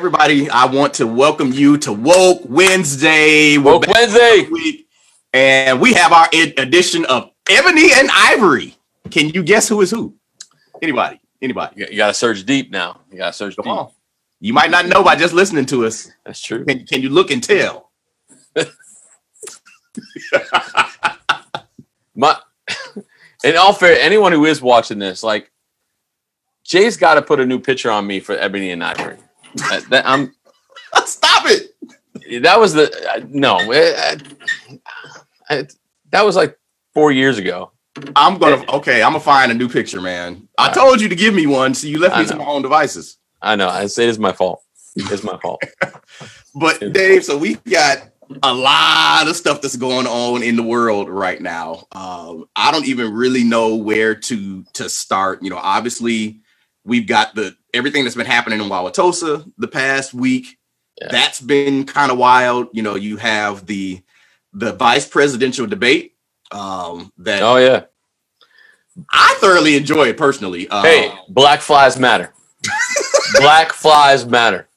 Everybody, I want to welcome you to Woke Wednesday. We're Woke Wednesday. Week, and we have our edition of Ebony and Ivory. Can you guess who is who? Anybody? Anybody? You got to search deep now. You got to search Come deep. On. You might not know by just listening to us. That's true. Can, can you look and tell? My, in all fair, anyone who is watching this, like, Jay's got to put a new picture on me for Ebony and Ivory. That, that, I'm. Stop it. That was the uh, no. It, it, that was like four years ago. I'm gonna okay. I'm gonna find a new picture, man. I told you to give me one, so you left me to my own devices. I know. I say it's my fault. It's my fault. but Dave, so we got a lot of stuff that's going on in the world right now. Um, I don't even really know where to to start. You know, obviously we've got the everything that's been happening in Wauwatosa the past week. Yeah. That's been kind of wild. You know, you have the the vice presidential debate. Um, that oh yeah, I thoroughly enjoy it personally. Uh, hey, black flies matter. black flies matter.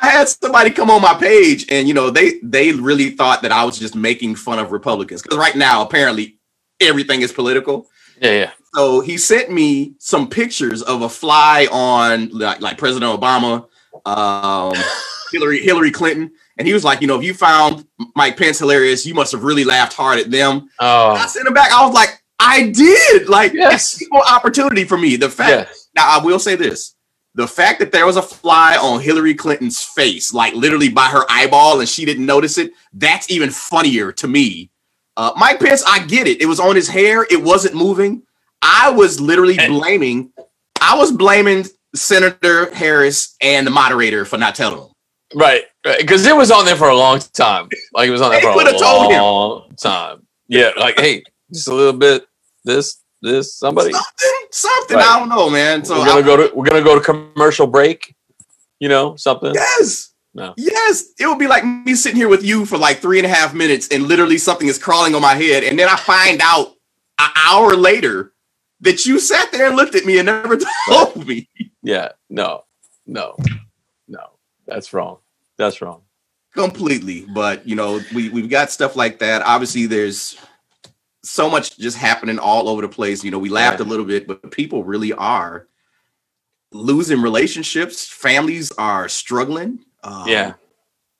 I had somebody come on my page and you know they they really thought that I was just making fun of Republicans because right now apparently everything is political. Yeah, yeah. So he sent me some pictures of a fly on like, like President Obama, um, Hillary Hillary Clinton, and he was like, you know, if you found Mike Pence hilarious, you must have really laughed hard at them. Oh. I sent him back. I was like, I did. Like, yes. equal opportunity for me. The fact. Yes. Now I will say this: the fact that there was a fly on Hillary Clinton's face, like literally by her eyeball, and she didn't notice it, that's even funnier to me. Uh, Mike Pence, I get it. It was on his hair, it wasn't moving. I was literally blaming, I was blaming Senator Harris and the moderator for not telling him. Right. Because it was on there for a long time. Like it was on there for a long time. Yeah. Like, hey, just a little bit, this, this somebody something, something. Right. I don't know, man. So we're gonna I, go to we're gonna go to commercial break. You know, something. Yes. No. Yes, it would be like me sitting here with you for like three and a half minutes, and literally something is crawling on my head, and then I find out an hour later that you sat there and looked at me and never told right. me. Yeah, no, no, no, that's wrong. That's wrong. Completely, but you know, we we've got stuff like that. Obviously, there's so much just happening all over the place. You know, we laughed a little bit, but people really are losing relationships. Families are struggling. Um, yeah.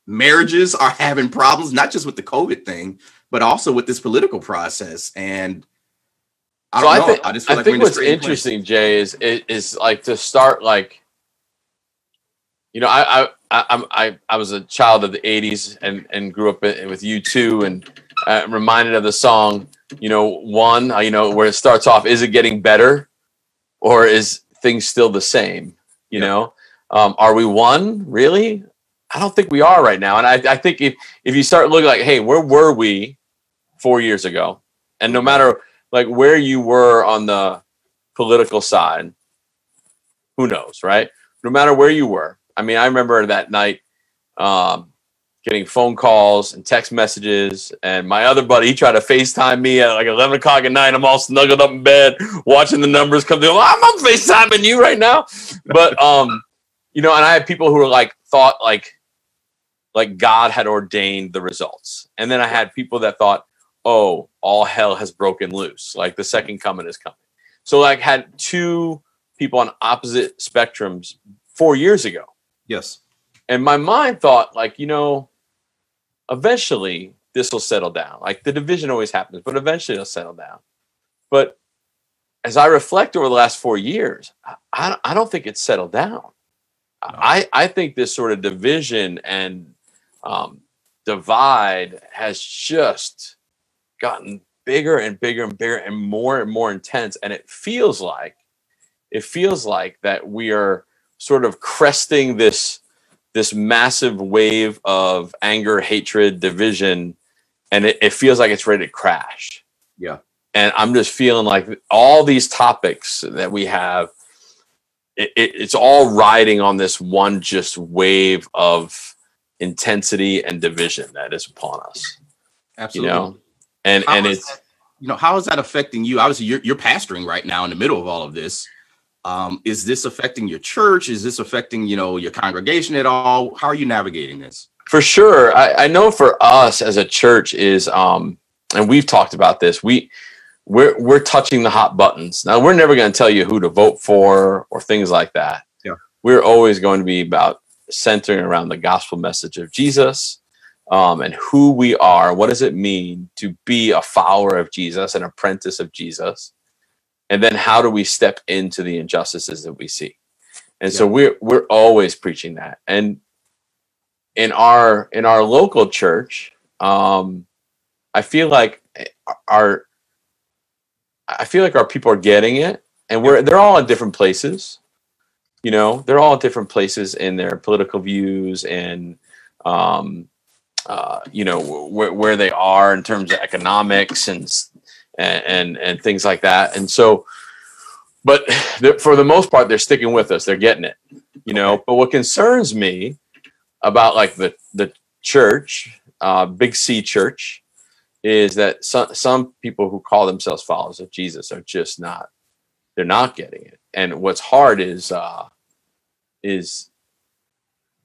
Marriages are having problems, not just with the COVID thing, but also with this political process. And I don't so know. I, think, I just I like think what's interesting, place. Jay, is is like to start like, you know, I I I I, I was a child of the '80s and and grew up with U2 and uh, reminded of the song you know, one, you know, where it starts off, is it getting better or is things still the same? You yeah. know, um, are we one really? I don't think we are right now. And I, I think if, if you start looking like, hey, where were we four years ago? And no matter like where you were on the political side, who knows, right? No matter where you were. I mean, I remember that night, um, getting phone calls and text messages. And my other buddy, he tried to FaceTime me at like 11 o'clock at night. I'm all snuggled up in bed, watching the numbers come through. I'm on FaceTiming you right now. But, um, you know, and I had people who were like, thought like, like God had ordained the results. And then I had people that thought, oh, all hell has broken loose. Like the second coming is coming. So like had two people on opposite spectrums four years ago. Yes. And my mind thought like, you know, eventually this will settle down. Like the division always happens, but eventually it'll settle down. But as I reflect over the last four years, I, I don't think it's settled down. No. I, I think this sort of division and um, divide has just gotten bigger and bigger and bigger and more and more intense. And it feels like, it feels like that we are sort of cresting this this massive wave of anger, hatred, division, and it, it feels like it's ready to crash. Yeah. And I'm just feeling like all these topics that we have, it, it, it's all riding on this one just wave of intensity and division that is upon us. Absolutely. You know, and how and it's that, you know how is that affecting you? Obviously, you're you're pastoring right now in the middle of all of this. Um, is this affecting your church? Is this affecting you know your congregation at all? How are you navigating this? For sure, I, I know for us as a church is, um, and we've talked about this. We we're we're touching the hot buttons. Now we're never going to tell you who to vote for or things like that. Yeah, we're always going to be about centering around the gospel message of Jesus um, and who we are. What does it mean to be a follower of Jesus, an apprentice of Jesus? And then how do we step into the injustices that we see? And yeah. so we're we're always preaching that. And in our in our local church, um, I feel like our I feel like our people are getting it, and we're they're all in different places. You know, they're all at different places in their political views and um, uh, you know where, where they are in terms of economics and and and things like that. And so, but for the most part, they're sticking with us. They're getting it, you know. But what concerns me about like the the church, uh, Big C Church, is that some some people who call themselves followers of Jesus are just not. They're not getting it. And what's hard is uh, is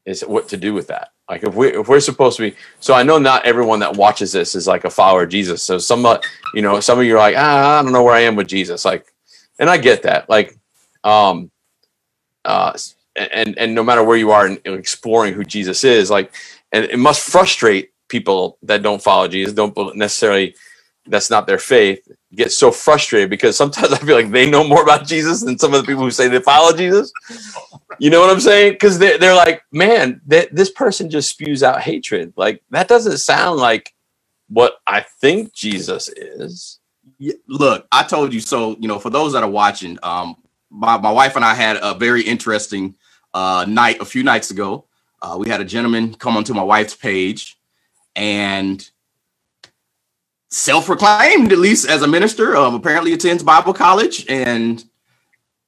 is what to do with that like if we if we're supposed to be, so I know not everyone that watches this is like a follower of Jesus. So some, you know, some of you are like, ah, I don't know where I am with Jesus. Like, and I get that. Like, um, uh, and and no matter where you are in exploring who Jesus is, like, and it must frustrate people that don't follow Jesus, don't necessarily that's not their faith, get so frustrated because sometimes I feel like they know more about Jesus than some of the people who say they follow Jesus. You know what I'm saying? Because they're, they're like, man, this person just spews out hatred. Like, that doesn't sound like what I think Jesus is. Yeah, look, I told you so. You know, for those that are watching, um, my, my wife and I had a very interesting uh, night a few nights ago. Uh, we had a gentleman come onto my wife's page and self-proclaimed, at least as a minister, um, apparently attends Bible college, and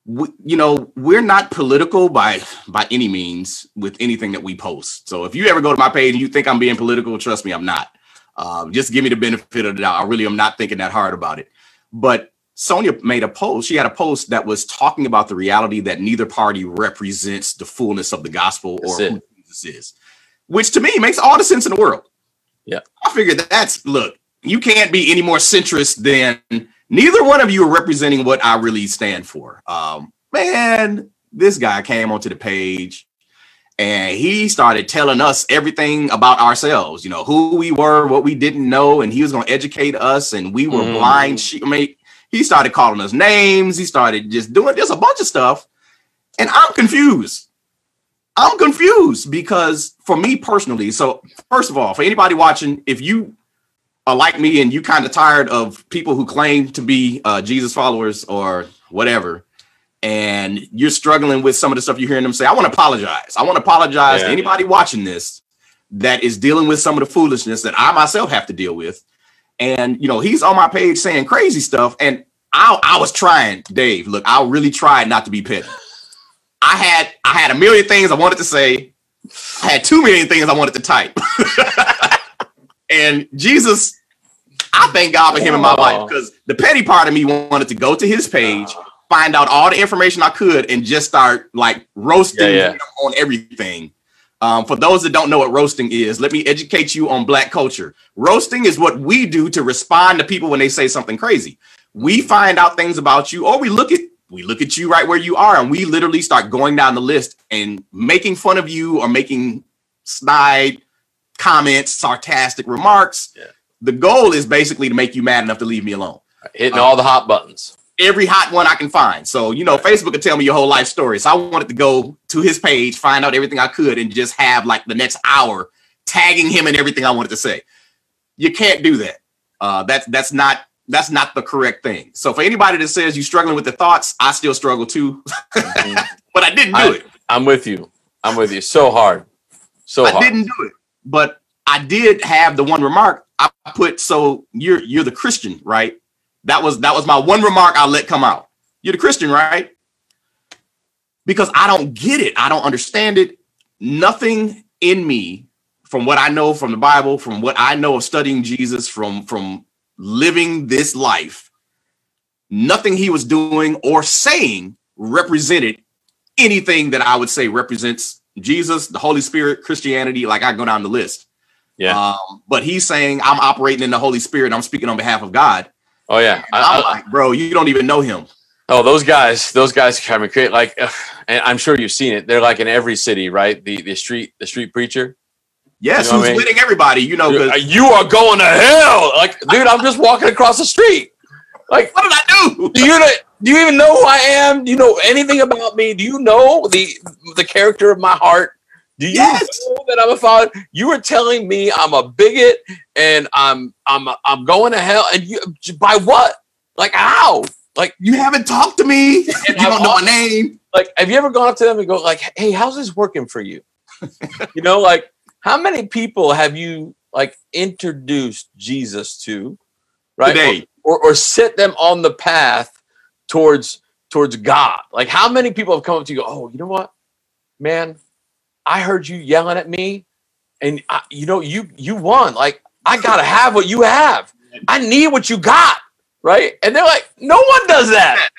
we, you know we're not political by by any means with anything that we post. So if you ever go to my page and you think I'm being political, trust me, I'm not. Um, just give me the benefit of the doubt. I really am not thinking that hard about it. But Sonia made a post. She had a post that was talking about the reality that neither party represents the fullness of the gospel or who Jesus is, which to me makes all the sense in the world. Yeah, I figured that's look you can't be any more centrist than neither one of you are representing what I really stand for. Um, man, this guy came onto the page and he started telling us everything about ourselves, you know, who we were, what we didn't know, and he was going to educate us, and we were mm. blind. She, I mean, he started calling us names. He started just doing just a bunch of stuff, and I'm confused. I'm confused because for me personally, so first of all, for anybody watching, if you are like me and you kind of tired of people who claim to be uh, Jesus followers or whatever, and you're struggling with some of the stuff you're hearing them say, I want to apologize. I want to apologize yeah. to anybody watching this that is dealing with some of the foolishness that I myself have to deal with. And you know, he's on my page saying crazy stuff, and I, I was trying, Dave. Look, I really tried not to be petty. I had I had a million things I wanted to say. I had two million things I wanted to type. And Jesus, I thank God for him in my life because the petty part of me wanted to go to his page, find out all the information I could, and just start like roasting yeah, yeah. on everything. Um, for those that don't know what roasting is, let me educate you on black culture. Roasting is what we do to respond to people when they say something crazy. We find out things about you, or we look at we look at you right where you are, and we literally start going down the list and making fun of you or making snide comments, sarcastic remarks. Yeah. The goal is basically to make you mad enough to leave me alone. Hitting um, all the hot buttons. Every hot one I can find. So, you know, Facebook could tell me your whole life story. So I wanted to go to his page, find out everything I could, and just have like the next hour tagging him and everything I wanted to say. You can't do that. Uh, that's that's not that's not the correct thing. So for anybody that says you're struggling with the thoughts, I still struggle too. Mm-hmm. but I didn't do I, it. I'm with you. I'm with you. So hard. So I hard. didn't do it but I did have the one remark I put. So you're you're the Christian, right? That was that was my one remark I let come out. You're the Christian, right? Because I don't get it. I don't understand it. Nothing in me, from what I know from the Bible, from what I know of studying Jesus, from from living this life, nothing he was doing or saying represented anything that I would say represents Jesus, the Holy Spirit, Christianity. Like I go down the list. Yeah. Um, but he's saying I'm operating in the Holy Spirit. I'm speaking on behalf of God. Oh yeah. I, am like, bro, you don't even know him. Oh, those guys, those guys kind of create like, and I'm sure you've seen it. They're like in every city, right? The the street the street preacher. Yes, you know who's I mean? winning everybody? You know, you are going to hell. Like, dude, I'm just walking across the street. Like, what did I do? Do you do you even know who I am? Do you know anything about me? Do you know the the character of my heart? Do you yes. know that I'm a father? You are telling me I'm a bigot and I'm I'm I'm going to hell. And you by what? Like how? Like you haven't talked to me. you don't know my name. Like, have you ever gone up to them and go like, "Hey, how's this working for you?" you know, like how many people have you like introduced Jesus to, right? Today. Or, or, or set them on the path towards towards God. Like how many people have come up to you? Go, oh, you know what, man? I heard you yelling at me, and I, you know you you won. Like I gotta have what you have. I need what you got, right? And they're like, no one does that.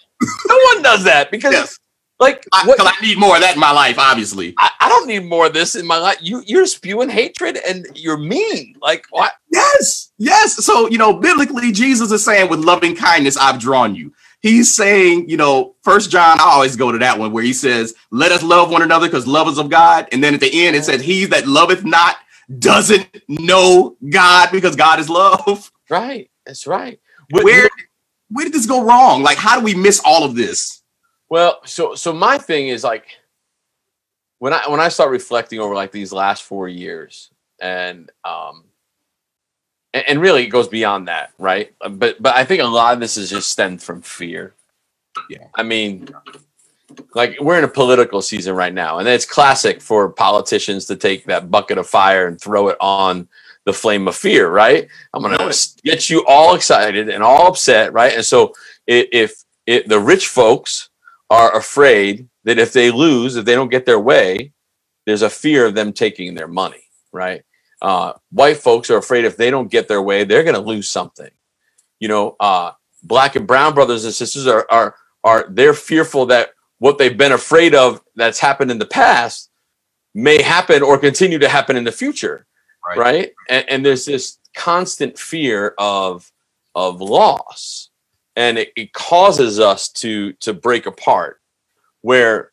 no one does that because yes. Like, I, what, I need more of that in my life. Obviously, I, I, don't need more of this in my life. You you're spewing hatred and you're mean. Like what? Yes, yes. So you know, biblically, Jesus is saying, "With loving kindness, I've drawn you." He's saying, you know, First John. I always go to that one where he says, "Let us love one another, because love is of God." And then at the end, it says, "He that loveth not doesn't know God, because God is love." Right. That's right. Where where did this go wrong? Like, how do we miss all of this? Well, so so my thing is like when I when I start reflecting over like these last four years and um and, and really it goes beyond that, right? But but I think a lot of this is just stemmed from fear. Yeah. I mean, like we're in a political season right now, and it's classic for politicians to take that bucket of fire and throw it on the flame of fear, right? I'm gonna get you all excited and all upset, right? And so if, if the rich folks are afraid that if they lose, if they don't get their way, there's a fear of them taking their money, right? Uh, white folks are afraid if they don't get their way, they're going to lose something. You know, uh, black and brown brothers and sisters are are are they're fearful that what they've been afraid of that's happened in the past may happen or continue to happen in the future, right? right? And, and there's this constant fear of of loss and it, it causes us to to break apart where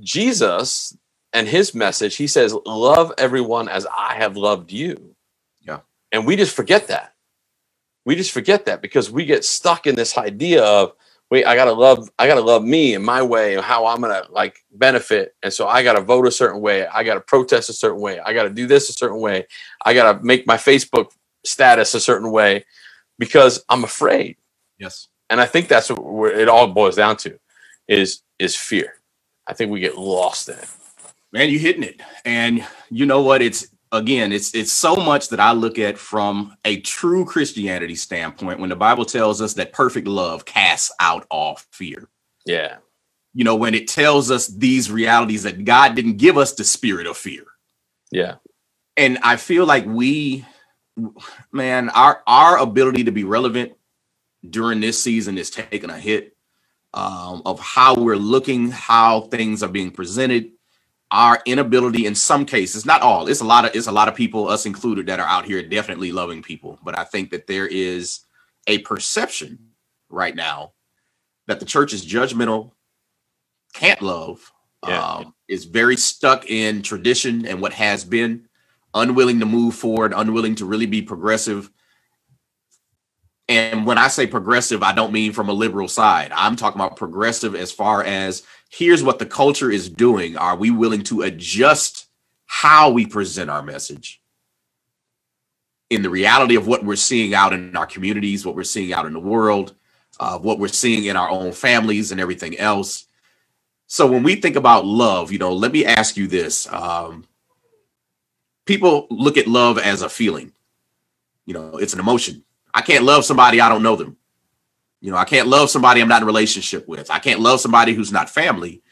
jesus and his message he says love everyone as i have loved you. Yeah. And we just forget that. We just forget that because we get stuck in this idea of wait i gotta love i gotta love me in my way and how i'm gonna like benefit. And so i gotta vote a certain way. I gotta protest a certain way. I gotta do this a certain way. I gotta make my facebook status a certain way because i'm afraid. Yes. And I think that's what it all boils down to is is fear. I think we get lost in it. Man, you're hitting it. And you know what? It's again, it's it's so much that I look at from a true Christianity standpoint when the Bible tells us that perfect love casts out all fear. Yeah. You know, when it tells us these realities that God didn't give us the spirit of fear. Yeah. And I feel like we man, our our ability to be relevant during this season is taking a hit um, of how we're looking, how things are being presented, our inability in some cases, not all. It's a lot of it's a lot of people, us included, that are out here definitely loving people. But I think that there is a perception right now that the church is judgmental, can't love, yeah. um, is very stuck in tradition and what has been, unwilling to move forward, unwilling to really be progressive and when I say progressive, I don't mean from a liberal side. I'm talking about progressive as far as here's what the culture is doing. Are we willing to adjust how we present our message in the reality of what we're seeing out in our communities, what we're seeing out in the world, uh, what we're seeing in our own families and everything else? So when we think about love, you know, let me ask you this. Um, people look at love as a feeling, you know, it's an emotion I can't love somebody I don't know them. You know, I can't love somebody I'm not in relationship with. I can't love somebody who's not family.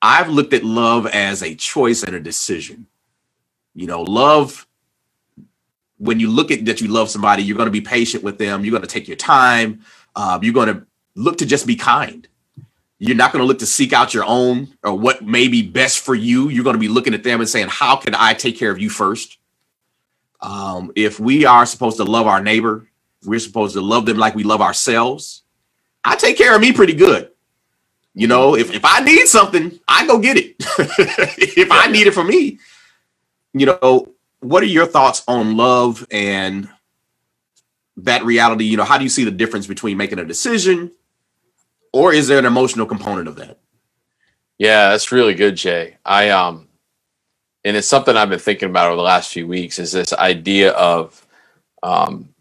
I've looked at love as a choice and a decision. You know, love when you look at that you love somebody, you're going to be patient with them. You're going to take your time. Uh, you're going to look to just be kind. You're not going to look to seek out your own or what may be best for you. You're going to be looking at them and saying, How can I take care of you first? Um, if we are supposed to love our neighbor, we're supposed to love them like we love ourselves. I take care of me pretty good. You know, if, if I need something, I go get it. if I need it for me, you know, what are your thoughts on love and that reality? You know, how do you see the difference between making a decision or is there an emotional component of that? Yeah, that's really good, Jay. I um and it's something I've been thinking about over the last few weeks is this idea of um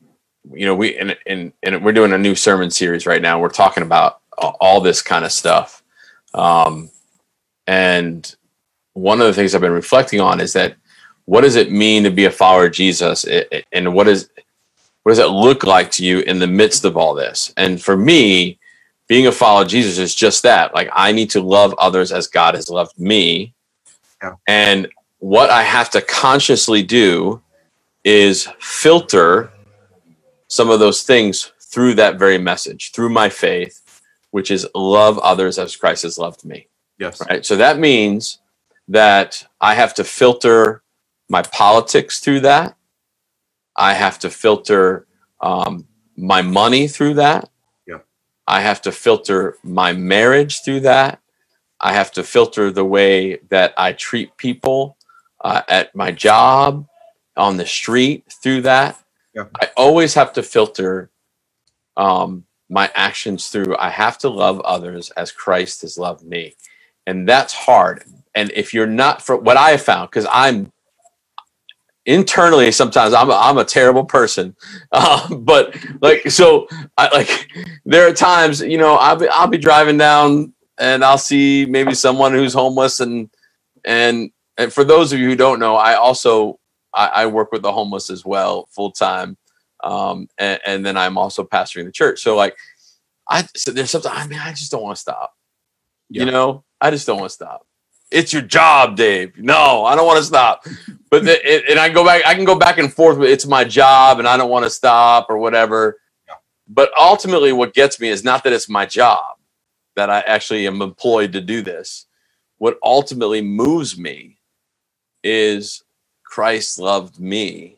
you know, we and and, and we're doing a new sermon series right now. We're talking about all this kind of stuff. Um and one of the things I've been reflecting on is that what does it mean to be a follower of Jesus and what is what does it look like to you in the midst of all this? And for me, being a follower of Jesus is just that. Like I need to love others as God has loved me. Yeah. And what I have to consciously do is filter some of those things through that very message, through my faith, which is love others as Christ has loved me. Yes. Right. So that means that I have to filter my politics through that. I have to filter um, my money through that. Yeah. I have to filter my marriage through that. I have to filter the way that I treat people uh, at my job, on the street through that. I always have to filter um, my actions through. I have to love others as Christ has loved me. And that's hard. And if you're not, for what I have found, because I'm internally sometimes I'm a, I'm a terrible person um, but like so I like there are times you know I'll be I'll be driving down and I'll see maybe someone who's homeless and and and for those of you who don't know I also I, I work with the homeless as well full time um, and, and, then I'm also pastoring the church so like I so there's something I mean I just don't want to stop yeah. you know I just don't want to stop it's your job, Dave. No, I don't want to stop. But the, it, and I go back, I can go back and forth with it's my job and I don't want to stop or whatever. But ultimately, what gets me is not that it's my job that I actually am employed to do this. What ultimately moves me is Christ loved me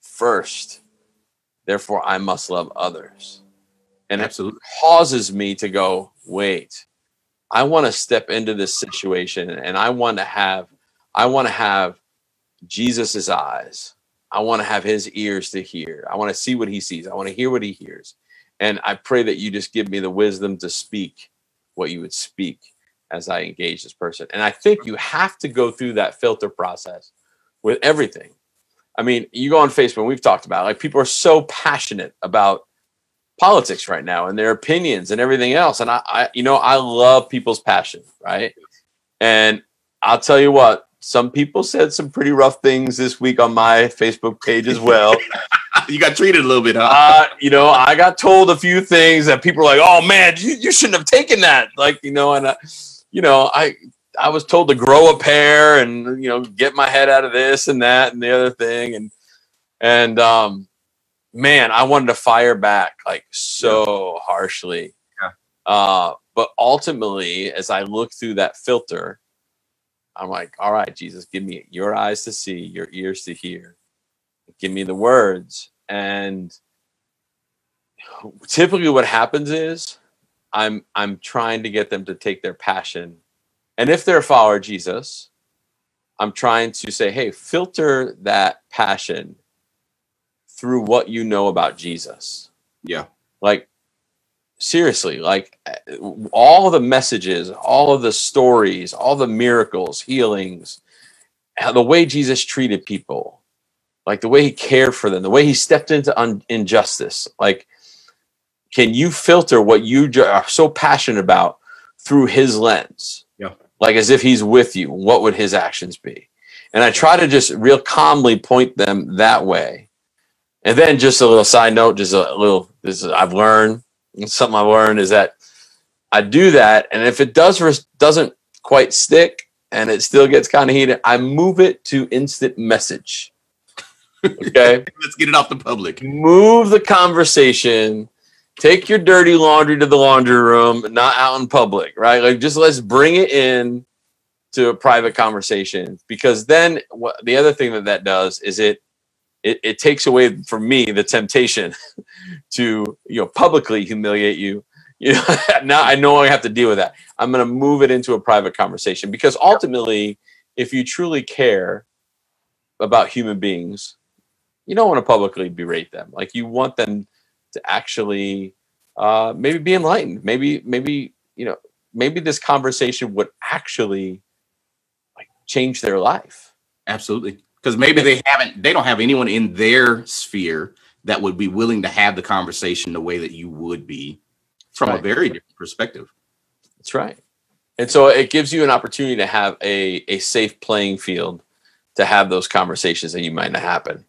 first. Therefore, I must love others. And Absolutely. it causes me to go, wait, I want to step into this situation and I want to have I want to have Jesus's eyes. I want to have his ears to hear. I want to see what he sees. I want to hear what he hears. And I pray that you just give me the wisdom to speak what you would speak as I engage this person. And I think you have to go through that filter process with everything. I mean, you go on Facebook, we've talked about it, like people are so passionate about politics right now and their opinions and everything else. And I, I, you know, I love people's passion, right? And I'll tell you what, some people said some pretty rough things this week on my Facebook page as well. you got treated a little bit, huh? Uh, you know, I got told a few things that people are like, "Oh man, you, you shouldn't have taken that." Like, you know, and I, you know, I I was told to grow a pair and you know get my head out of this and that and the other thing and and um man, I wanted to fire back like so yeah. harshly. Yeah. Uh, but ultimately, as I look through that filter, I'm like, all right, Jesus, give me your eyes to see, your ears to hear. Give me the words. And typically what happens is I'm I'm trying to get them to take their passion. And if they're a follower of Jesus, I'm trying to say, hey, filter that passion through what you know about Jesus. Yeah. Like seriously, like eh, all the messages, all of the stories, all the miracles, healings, the way Jesus treated people, like the way he cared for them, the way he stepped into un- injustice. Like, can you filter what you are so passionate about through his lens? Like as if he's with you, what would his actions be? And I try to just real calmly point them that way and then just a little side note, just a little this is, I've learned something I've learned is that I do that, and if it does doesn't quite stick and it still gets kind of heated, I move it to instant message. Okay, let's get it off the public. Move the conversation take your dirty laundry to the laundry room, not out in public, right? Like just let's bring it in to a private conversation because then what the other thing that that does is it it, it takes away from me the temptation to you know publicly humiliate you. You know now i no longer have to deal with that. I'm going to move it into a private conversation because ultimately if you truly care about human beings you don't want to publicly berate them. Like you want them to actually uh, maybe be enlightened. Maybe maybe you know maybe this conversation would actually like change their life. Absolutely. Because maybe they haven't they don't have anyone in their sphere that would be willing to have the conversation the way that you would be from right. a very different perspective. That's right. And so it gives you an opportunity to have a, a safe playing field to have those conversations that you might not happen.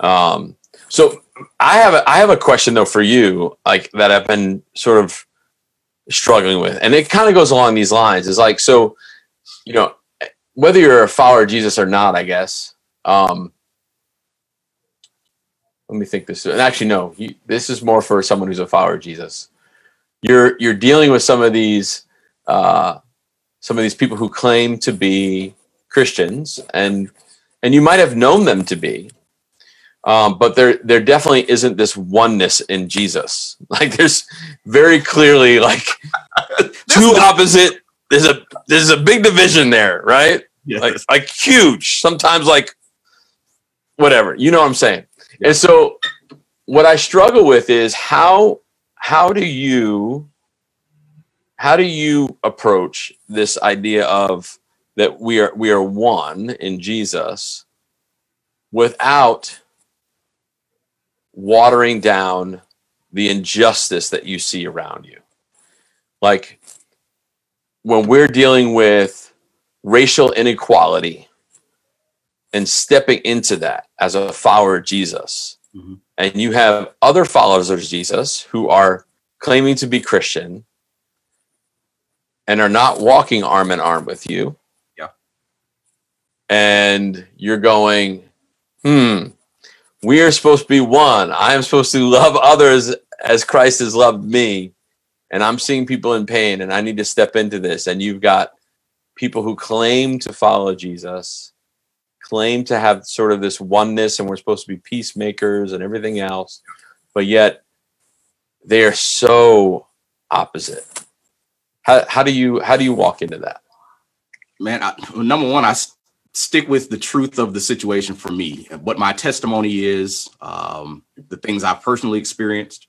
Um, so i have a, i have a question though for you like that i've been sort of struggling with and it kind of goes along these lines is like so you know whether you're a follower of jesus or not i guess um, let me think this. And actually, no. You, this is more for someone who's a follower of Jesus. You're you're dealing with some of these uh, some of these people who claim to be Christians, and and you might have known them to be, um, but there there definitely isn't this oneness in Jesus. Like there's very clearly like two opposite. There's a there's a big division there, right? Yes. Like like huge. Sometimes like whatever. You know what I'm saying? And so what I struggle with is how how do you how do you approach this idea of that we are we are one in Jesus without watering down the injustice that you see around you. Like when we're dealing with racial inequality and stepping into that as a follower of Jesus. Mm-hmm. And you have other followers of Jesus who are claiming to be Christian and are not walking arm in arm with you. Yeah. And you're going, hmm, we are supposed to be one. I am supposed to love others as Christ has loved me. And I'm seeing people in pain and I need to step into this. And you've got people who claim to follow Jesus claim to have sort of this oneness and we're supposed to be peacemakers and everything else, but yet they are so opposite. How, how do you how do you walk into that? Man, I, number one, I stick with the truth of the situation for me. What my testimony is, um, the things I've personally experienced.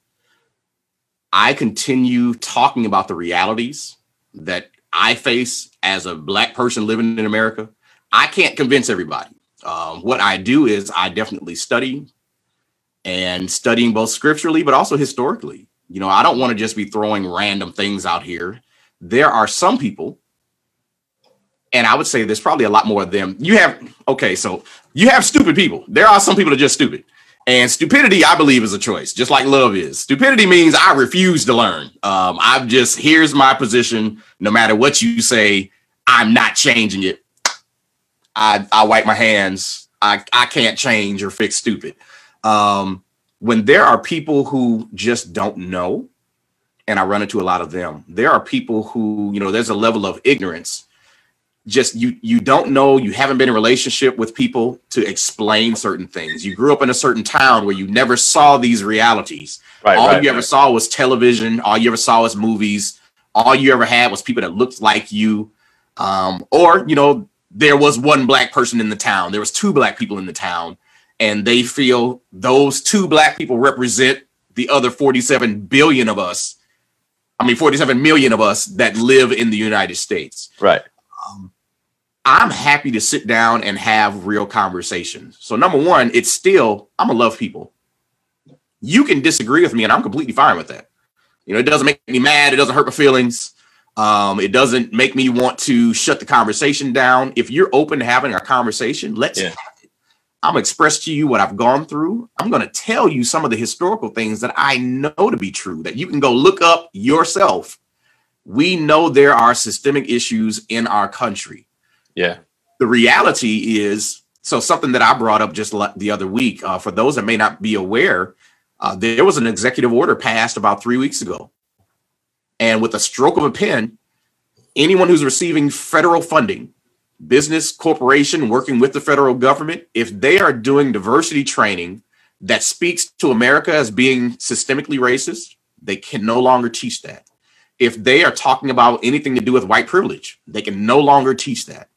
I continue talking about the realities that I face as a black person living in America I can't convince everybody. Um, what I do is I definitely study and studying both scripturally, but also historically. You know, I don't want to just be throwing random things out here. There are some people, and I would say there's probably a lot more of them. You have, okay, so you have stupid people. There are some people that are just stupid. And stupidity, I believe, is a choice, just like love is. Stupidity means I refuse to learn. Um, I've just, here's my position. No matter what you say, I'm not changing it I I wipe my hands. I I can't change or fix stupid. Um, when there are people who just don't know, and I run into a lot of them, there are people who you know there's a level of ignorance. Just you you don't know, you haven't been in relationship with people to explain certain things. You grew up in a certain town where you never saw these realities. Right, all right, you right. ever saw was television. All you ever saw was movies. All you ever had was people that looked like you. Um, or you know there was one black person in the town. There was two black people in the town, and they feel those two black people represent the other 47 billion of us. I mean, 47 million of us that live in the United States. Right. I'm happy to sit down and have real conversations. So number one, it's still I'm a love people. You can disagree with me, and I'm completely fine with that. You know, it doesn't make me mad. It doesn't hurt my feelings. Um, it doesn't make me want to shut the conversation down. If you're open to having a conversation, let's yeah. I'm gonna express to you what I've gone through. I'm gonna tell you some of the historical things that I know to be true that you can go look up yourself. We know there are systemic issues in our country. Yeah. The reality is so something that I brought up just the other week. Uh, for those that may not be aware, Uh, there was an executive order passed about three weeks ago. And with a stroke of a pen, anyone who's receiving federal funding, business, corporation working with the federal government, if they are doing diversity training that speaks to America as being systemically racist, they can no longer teach that. If they are talking about anything to do with white privilege, they can no longer teach that.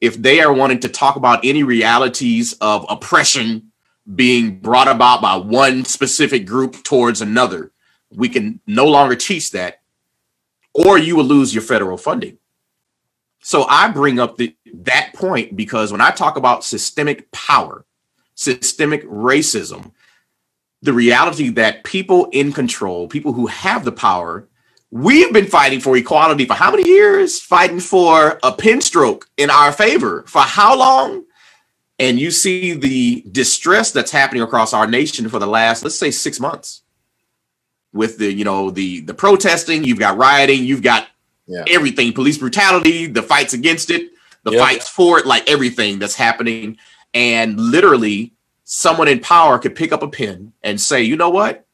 If they are wanting to talk about any realities of oppression being brought about by one specific group towards another, we can no longer teach that, or you will lose your federal funding. So I bring up the, that point because when I talk about systemic power, systemic racism, the reality that people in control, people who have the power, we've been fighting for equality for how many years? Fighting for a pen stroke in our favor for how long? And you see the distress that's happening across our nation for the last, let's say, six months. With the, you know, the the protesting, you've got rioting, you've got yeah. everything, police brutality, the fights against it, the yep. fights for it, like everything that's happening. And literally, someone in power could pick up a pen and say, you know what?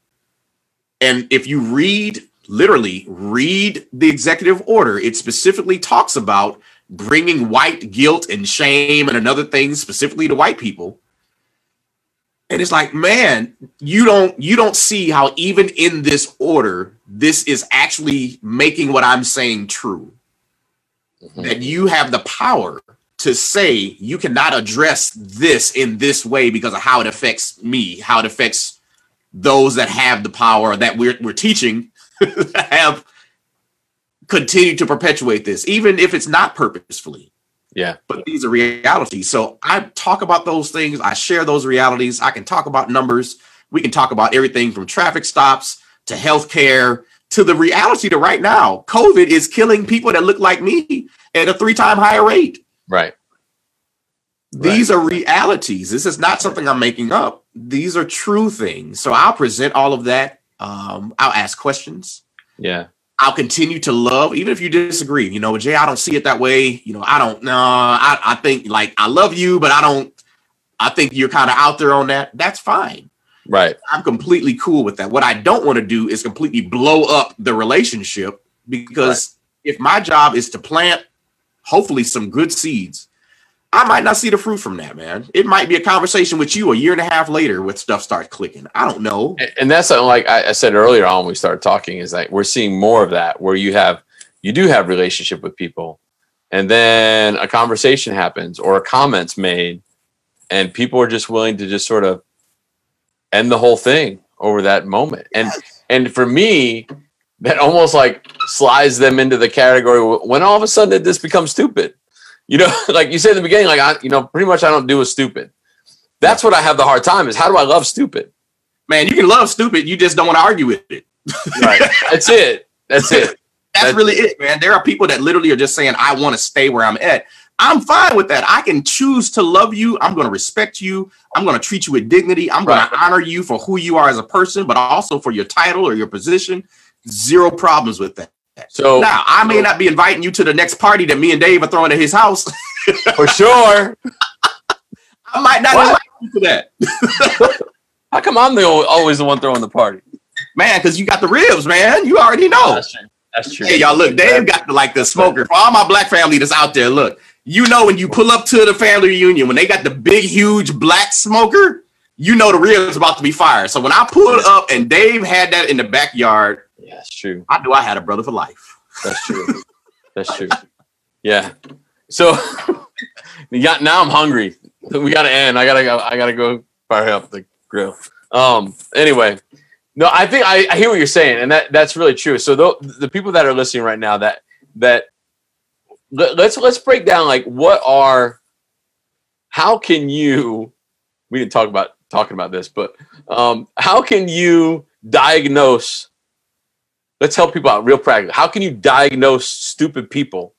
And if you read, literally read the executive order, it specifically talks about bringing white guilt and shame and another thing specifically to white people. And it's like, man, you don't you don't see how even in this order, this is actually making what I'm saying true. Mm-hmm. That you have the power to say you cannot address this in this way because of how it affects me, how it affects those that have the power that we're, we're teaching have continued to perpetuate this, even if it's not purposefully. Yeah. But these are realities. So I talk about those things. I share those realities. I can talk about numbers. We can talk about everything from traffic stops to healthcare to the reality to right now. COVID is killing people that look like me at a three time higher rate. Right. These right. are realities. This is not something I'm making up. These are true things. So I'll present all of that. Um, I'll ask questions. Yeah. I'll continue to love, even if you disagree. You know, Jay, I don't see it that way. You know, I don't know. I, I think like I love you, but I don't, I think you're kind of out there on that. That's fine. Right. I'm completely cool with that. What I don't want to do is completely blow up the relationship because right. if my job is to plant hopefully some good seeds. I might not see the fruit from that, man. It might be a conversation with you a year and a half later with stuff starts clicking. I don't know. And that's like I said earlier on when we started talking, is like we're seeing more of that where you have you do have relationship with people, and then a conversation happens or a comment's made, and people are just willing to just sort of end the whole thing over that moment. And and for me, that almost like slides them into the category when all of a sudden this becomes stupid. You know, like you said in the beginning, like I, you know, pretty much I don't do a stupid. That's what I have the hard time is how do I love stupid? Man, you can love stupid, you just don't want to argue with it. right. That's it. That's it. That's, That's really it, man. There are people that literally are just saying, I want to stay where I'm at. I'm fine with that. I can choose to love you. I'm going to respect you. I'm going to treat you with dignity. I'm going to honor you for who you are as a person, but also for your title or your position. Zero problems with that. So now I may so, not be inviting you to the next party that me and Dave are throwing at his house. for sure. I might not what? invite you to that. How come I'm the always the one throwing the party? Man, because you got the ribs, man. You already know. That's true. That's true. Hey, y'all, look, Dave got the, like the smoker. For all my black family that's out there, look, you know when you pull up to the family reunion, when they got the big, huge black smoker, you know the ribs about to be fired. So when I pulled up and Dave had that in the backyard, yeah, that's true. I knew I had a brother for life. That's true. that's true. Yeah. So got, now I'm hungry. We gotta end. I gotta go. I gotta go fire up the grill. Um. Anyway, no, I think I, I hear what you're saying, and that that's really true. So the, the people that are listening right now, that that let, let's let's break down like what are how can you we didn't talk about talking about this, but um, how can you diagnose? Let's help people out real practical. How can you diagnose stupid people?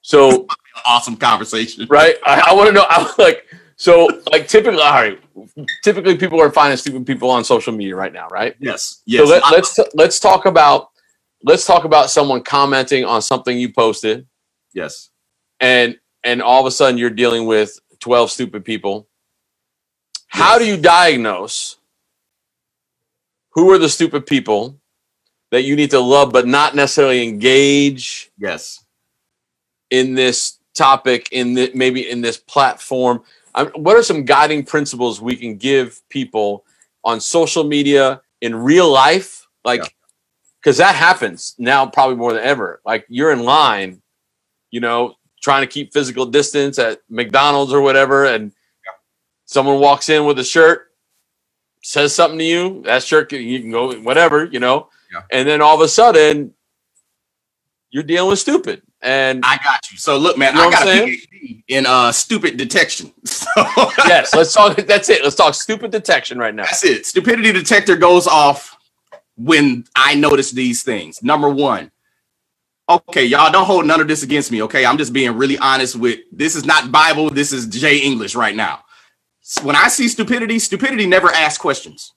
So awesome conversation, right? I, I want to know. I like so like typically. All right, typically people are finding stupid people on social media right now, right? Yes. Yes. So let, let's let's talk about let's talk about someone commenting on something you posted. Yes. And and all of a sudden you're dealing with 12 stupid people how do you diagnose who are the stupid people that you need to love but not necessarily engage yes. in this topic in the, maybe in this platform. I'm, what are some guiding principles we can give people on social media in real life? Like because yeah. that happens now probably more than ever. Like you're in line you know trying to keep physical distance at mcdonald's or whatever and yeah. someone walks in with a shirt says something to you that shirt you can go whatever you know yeah. and then all of a sudden you're dealing with stupid and I got you. So look, man, you know I got a PhD in uh stupid detection. So yes, let's talk. That's it. Let's talk stupid detection right now. That's it. Stupidity detector goes off when I notice these things. Number one. Okay, y'all don't hold none of this against me. Okay, I'm just being really honest with this is not Bible. This is Jay English right now. When I see stupidity, stupidity never asks questions.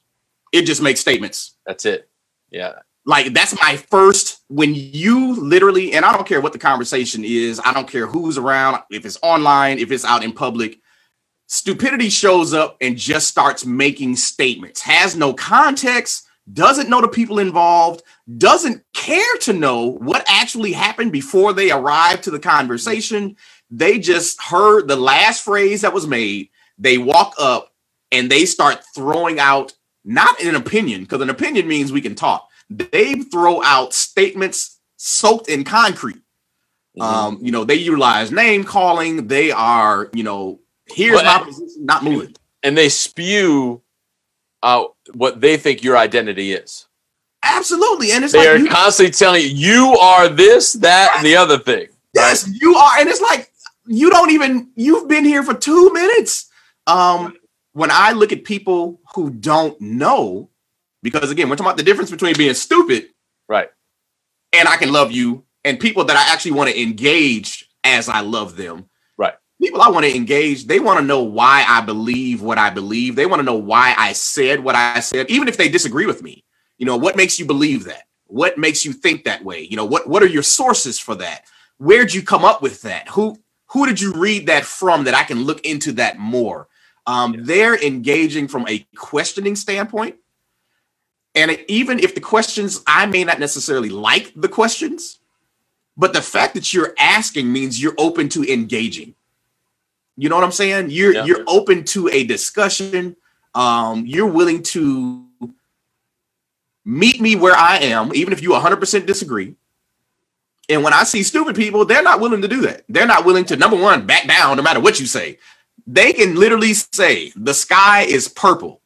It just makes statements. That's it. Yeah. Like that's my first when you literally, and I don't care what the conversation is, I don't care who's around, if it's online, if it's out in public. Stupidity shows up and just starts making statements, has no context, doesn't know the people involved, doesn't care to know what actually happened before they arrived to the conversation. They just heard the last phrase that was made. They walk up and they start throwing out not an opinion, because an opinion means we can talk they throw out statements soaked in concrete. Mm-hmm. Um, you know, they utilize name calling. They are, you know, here's my position, not moving. And they spew out what they think your identity is. Absolutely. And it's they like are you, constantly telling you you are this, that, and the other thing. Yes, right? you are. And it's like you don't even you've been here for two minutes. Um, when I look at people who don't know, because again, we're talking about the difference between being stupid, right, and I can love you, and people that I actually want to engage as I love them. Right. People I want to engage, they want to know why I believe what I believe. They want to know why I said what I said, even if they disagree with me. You know, what makes you believe that? What makes you think that way? You know, what what are your sources for that? Where'd you come up with that? Who who did you read that from that I can look into that more? Um, They're engaging from a questioning standpoint and even if the questions, I may not necessarily like the questions, but the fact that you're asking means you're open to engaging. You know what I'm saying? You're yeah. you're open to a discussion. Um, you're willing to meet me where I am, even if you 100% disagree. And when I see stupid people, they're not willing to do that. They're not willing to number one back down, no matter what you say. They can literally say the sky is purple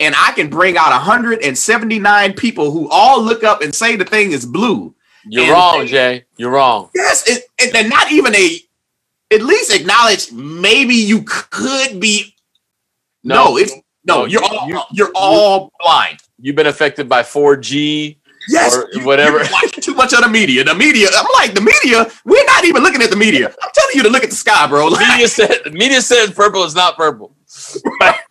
and I can bring out 179 people who all look up and say the thing is blue. You're and wrong, they, Jay. You're wrong. Yes, it, it, and not even a. At least acknowledge maybe you could be. No, no it's no. You're all you, you're all blind. You've been affected by 4G. Yes, or you, whatever. watching too much of the media. The media. I'm like the media. We're not even looking at the media. I'm telling you to look at the sky, bro. Like, media said. Media says purple is not purple.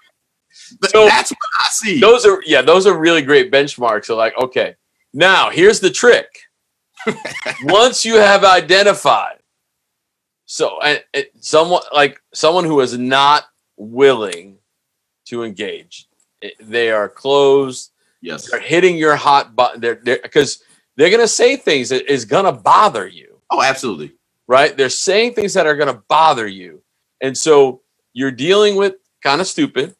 so that's what I see. Those are yeah, those are really great benchmarks. So like, okay, now here's the trick. Once you have identified, so and, and someone like someone who is not willing to engage, eh, they are closed. Yes, they're hitting your hot button. They're because they're, they're going to say things that is going to bother you. Oh, absolutely. Right? They're saying things that are going to bother you, and so you're dealing with kind of stupid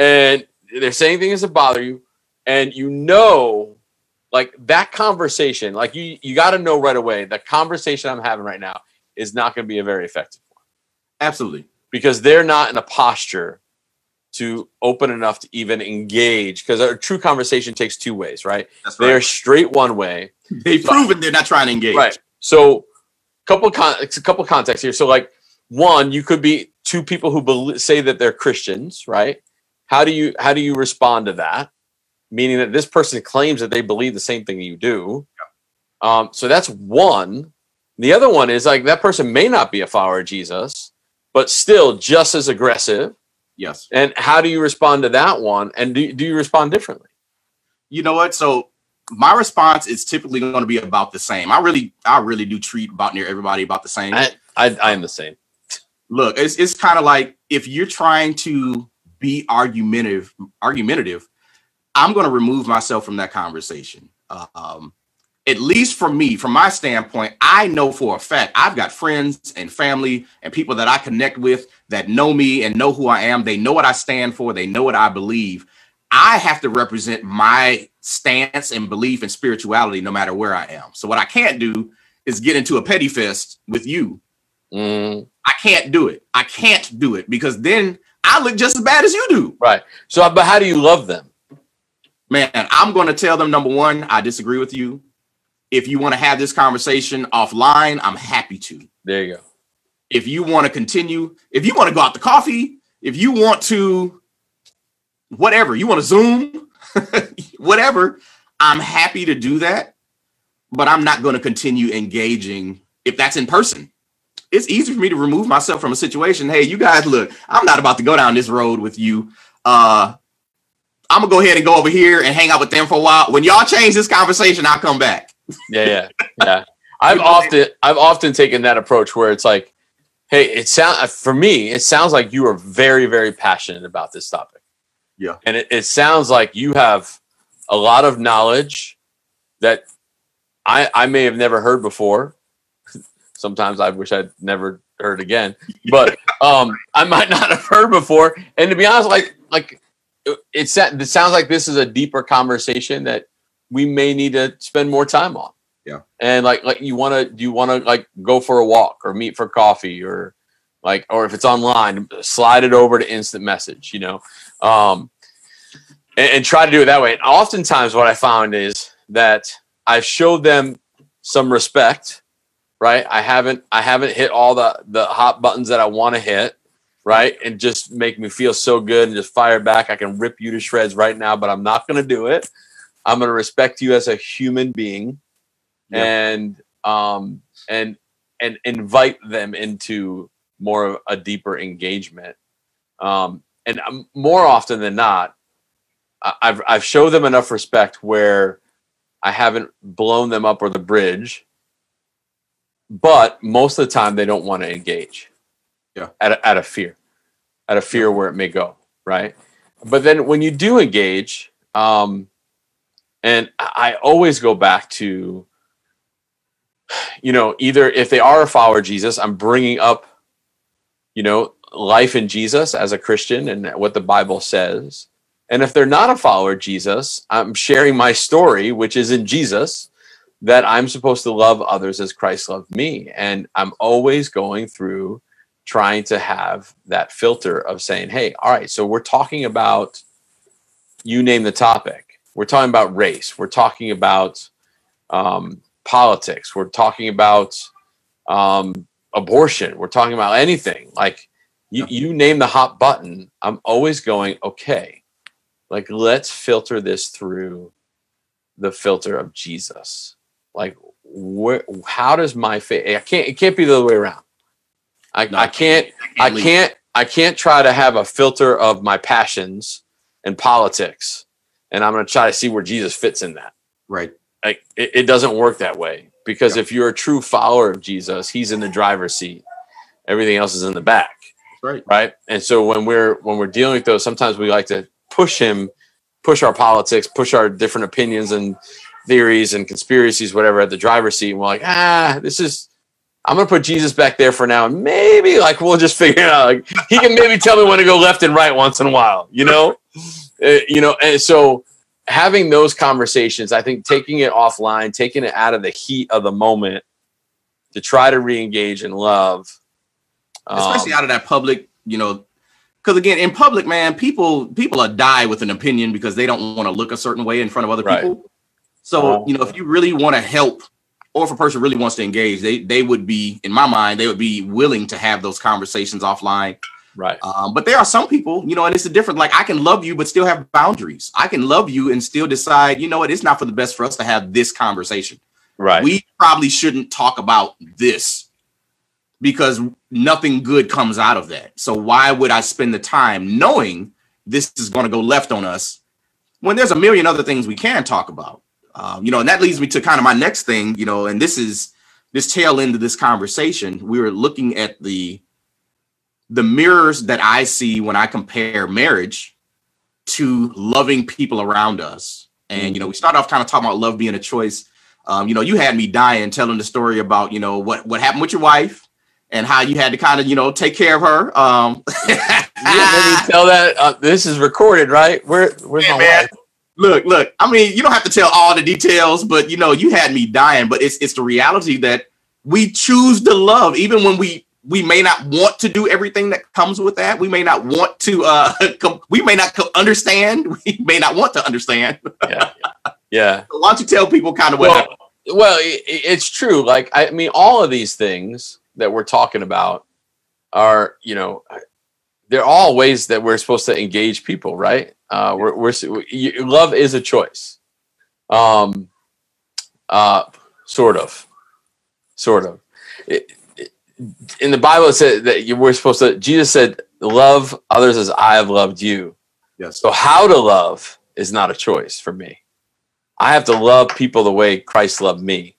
and they're saying things that bother you, and you know, like that conversation, like you you got to know right away the conversation I'm having right now is not going to be a very effective one. Absolutely, because they're not in a posture to open enough to even engage because a true conversation takes two ways, right? That's right. They're straight one way. They've proven they're not trying to engage. Right. So, couple con- a couple contexts here. So, like one, you could be two people who be- say that they're Christians, right? How do you how do you respond to that? Meaning that this person claims that they believe the same thing you do. Yeah. Um, so that's one. The other one is like that person may not be a follower of Jesus, but still just as aggressive. Yes. And how do you respond to that one? And do, do you respond differently? You know what? So my response is typically going to be about the same. I really, I really do treat about near everybody about the same. I, I, I am the same. Look, it's it's kind of like if you're trying to be argumentative, argumentative, I'm going to remove myself from that conversation. Um, at least for me, from my standpoint, I know for a fact I've got friends and family and people that I connect with that know me and know who I am. They know what I stand for, they know what I believe. I have to represent my stance and belief and spirituality no matter where I am. So, what I can't do is get into a petty fest with you. Mm. I can't do it. I can't do it because then I look just as bad as you do. Right. So, but how do you love them? Man, I'm going to tell them number one, I disagree with you. If you want to have this conversation offline, I'm happy to. There you go. If you want to continue, if you want to go out to coffee, if you want to, whatever, you want to Zoom, whatever, I'm happy to do that. But I'm not going to continue engaging if that's in person. It's easy for me to remove myself from a situation. Hey, you guys, look, I'm not about to go down this road with you. Uh, I'm gonna go ahead and go over here and hang out with them for a while. When y'all change this conversation, I'll come back. Yeah, yeah, yeah. I've often I've often taken that approach where it's like, hey, it sound for me, it sounds like you are very, very passionate about this topic. Yeah. And it, it sounds like you have a lot of knowledge that I I may have never heard before. Sometimes I wish I'd never heard again. But um I might not have heard before. And to be honest, like like it, it sounds like this is a deeper conversation that we may need to spend more time on. Yeah. And like like you want to do you want to like go for a walk or meet for coffee or like or if it's online slide it over to instant message, you know. Um and, and try to do it that way. And oftentimes what I found is that I've showed them some respect, right? I haven't I haven't hit all the the hot buttons that I want to hit, right? And just make me feel so good and just fire back. I can rip you to shreds right now, but I'm not going to do it. I'm going to respect you as a human being yep. and um and and invite them into more of a deeper engagement. Um and more often than not I've I've showed them enough respect where I haven't blown them up or the bridge, but most of the time they don't want to engage. Yeah. Out of, out of fear, out of fear where it may go, right? But then when you do engage, um, and I always go back to, you know, either if they are a follower of Jesus, I'm bringing up, you know, life in Jesus as a Christian and what the Bible says. And if they're not a follower of Jesus, I'm sharing my story, which is in Jesus, that I'm supposed to love others as Christ loved me. And I'm always going through trying to have that filter of saying, hey, all right, so we're talking about, you name the topic we're talking about race. We're talking about um, politics. We're talking about um, abortion. We're talking about anything. Like you, you name the hot button. I'm always going, okay, like let's filter this through the filter of Jesus. Like, where, how does my faith? I can't. It can't be the other way around. I, no, I can't. I can't. I can't. I can't try to have a filter of my passions and politics and I'm going to try to see where Jesus fits in that. Right. Like it, it doesn't work that way because if you're a true follower of Jesus, he's in the driver's seat. Everything else is in the back. Right. Right. And so when we're when we're dealing with those, sometimes we like to push him, push our politics, push our different opinions and theories and conspiracies, whatever, at the driver's seat. And we're like, ah, this is I'm gonna put Jesus back there for now, and maybe like we'll just figure it out. Like he can maybe tell me when to go left and right once in a while, you know. Uh, you know, and so having those conversations, I think taking it offline, taking it out of the heat of the moment to try to re-engage in love, especially um, out of that public, you know, because again, in public, man, people people are die with an opinion because they don't want to look a certain way in front of other right. people. So uh-huh. you know, if you really want to help, or if a person really wants to engage, they they would be, in my mind, they would be willing to have those conversations offline Right. Um, but there are some people, you know, and it's a different, like I can love you, but still have boundaries. I can love you and still decide, you know what, it's not for the best for us to have this conversation. Right. We probably shouldn't talk about this because nothing good comes out of that. So why would I spend the time knowing this is going to go left on us when there's a million other things we can talk about? Um, you know, and that leads me to kind of my next thing, you know, and this is this tail end of this conversation. We were looking at the the mirrors that I see when I compare marriage to loving people around us. And you know, we start off kind of talking about love being a choice. Um, you know, you had me dying telling the story about you know what what happened with your wife and how you had to kind of you know take care of her. Um, yeah, let me tell that uh, this is recorded, right? Where where's my man. wife? Look, look. I mean, you don't have to tell all the details, but you know, you had me dying. But it's it's the reality that we choose to love, even when we we may not want to do everything that comes with that. We may not want to. Uh, com- we may not co- understand. We may not want to understand. yeah, yeah. So why don't you tell people kind of what? Well, well it, it's true. Like I mean, all of these things that we're talking about are, you know, they're all ways that we're supposed to engage people, right? Uh, we're, we're you, love is a choice. Um, uh, sort of, sort of. It, it, in the Bible, it said that you were supposed to. Jesus said, "Love others as I have loved you." Yes. So how to love is not a choice for me. I have to love people the way Christ loved me.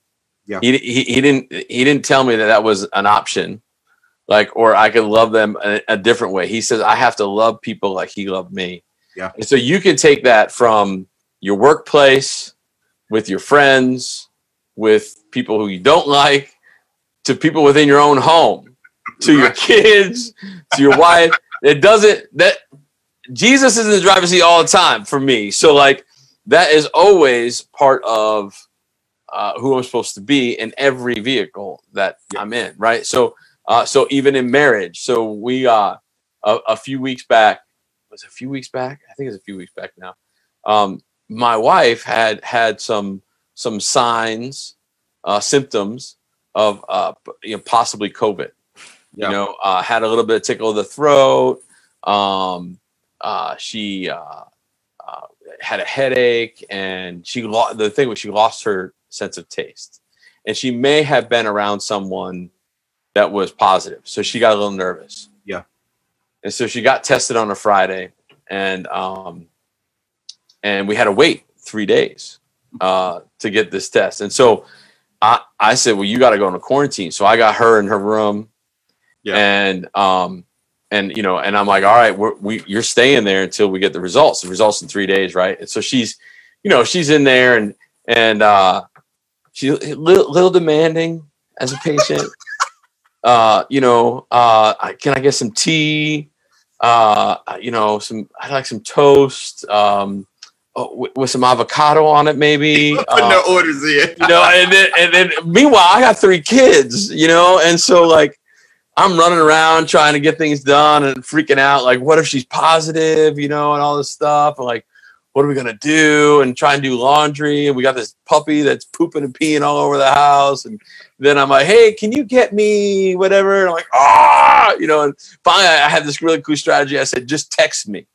Yeah. He, he, he didn't he didn't tell me that that was an option, like or I could love them a, a different way. He says I have to love people like he loved me. Yeah. And so you can take that from your workplace, with your friends, with people who you don't like, to people within your own home, to your kids, to your wife. It doesn't that Jesus is in the driver's seat all the time for me. So like that is always part of uh, who I'm supposed to be in every vehicle that yeah. I'm in, right? So, uh, so even in marriage, so we uh, a, a, few weeks back was a few weeks back. I think it's a few weeks back now. Um, my wife had had some some signs, uh, symptoms of uh, you know possibly COVID. Yeah. You know, uh, had a little bit of tickle of the throat. Um, uh, she uh, uh, had a headache, and she lost. The thing was, she lost her sense of taste. And she may have been around someone that was positive. So she got a little nervous. And so she got tested on a Friday and um and we had to wait three days uh to get this test. And so I I said, Well, you gotta go into quarantine. So I got her in her room. Yeah. And um and you know, and I'm like, all right, we're, we you're staying there until we get the results. The results in three days, right? And so she's, you know, she's in there and and uh she's a little, little demanding as a patient. uh, you know, uh, can I get some tea? Uh, you know, some I like some toast. Um, oh, with, with, some avocado on it, maybe. Put uh, no orders in. you know, and then and then meanwhile, I got three kids. You know, and so like. I'm running around trying to get things done and freaking out. Like, what if she's positive, you know, and all this stuff? And like, what are we gonna do and try and do laundry and we got this puppy that's pooping and peeing all over the house and then i'm like hey can you get me whatever and i'm like ah you know and finally i had this really cool strategy i said just text me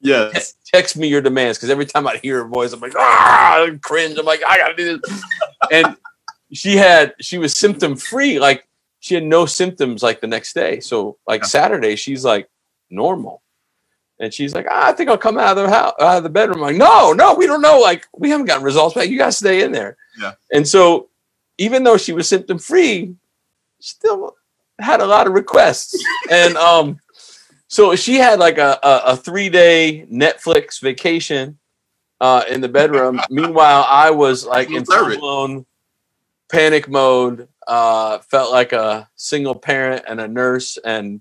yeah text me your demands because every time i hear her voice i'm like ah I cringe i'm like i gotta do this and she had she was symptom free like she had no symptoms like the next day so like yeah. saturday she's like normal and she's like, ah, I think I'll come out of the house, out of the bedroom. I'm like, no, no, we don't know. Like, we haven't gotten results back. You got to stay in there. Yeah. And so, even though she was symptom free, still had a lot of requests. and um, so she had like a, a, a three day Netflix vacation uh, in the bedroom. Meanwhile, I was like in full blown panic mode. Uh, felt like a single parent and a nurse and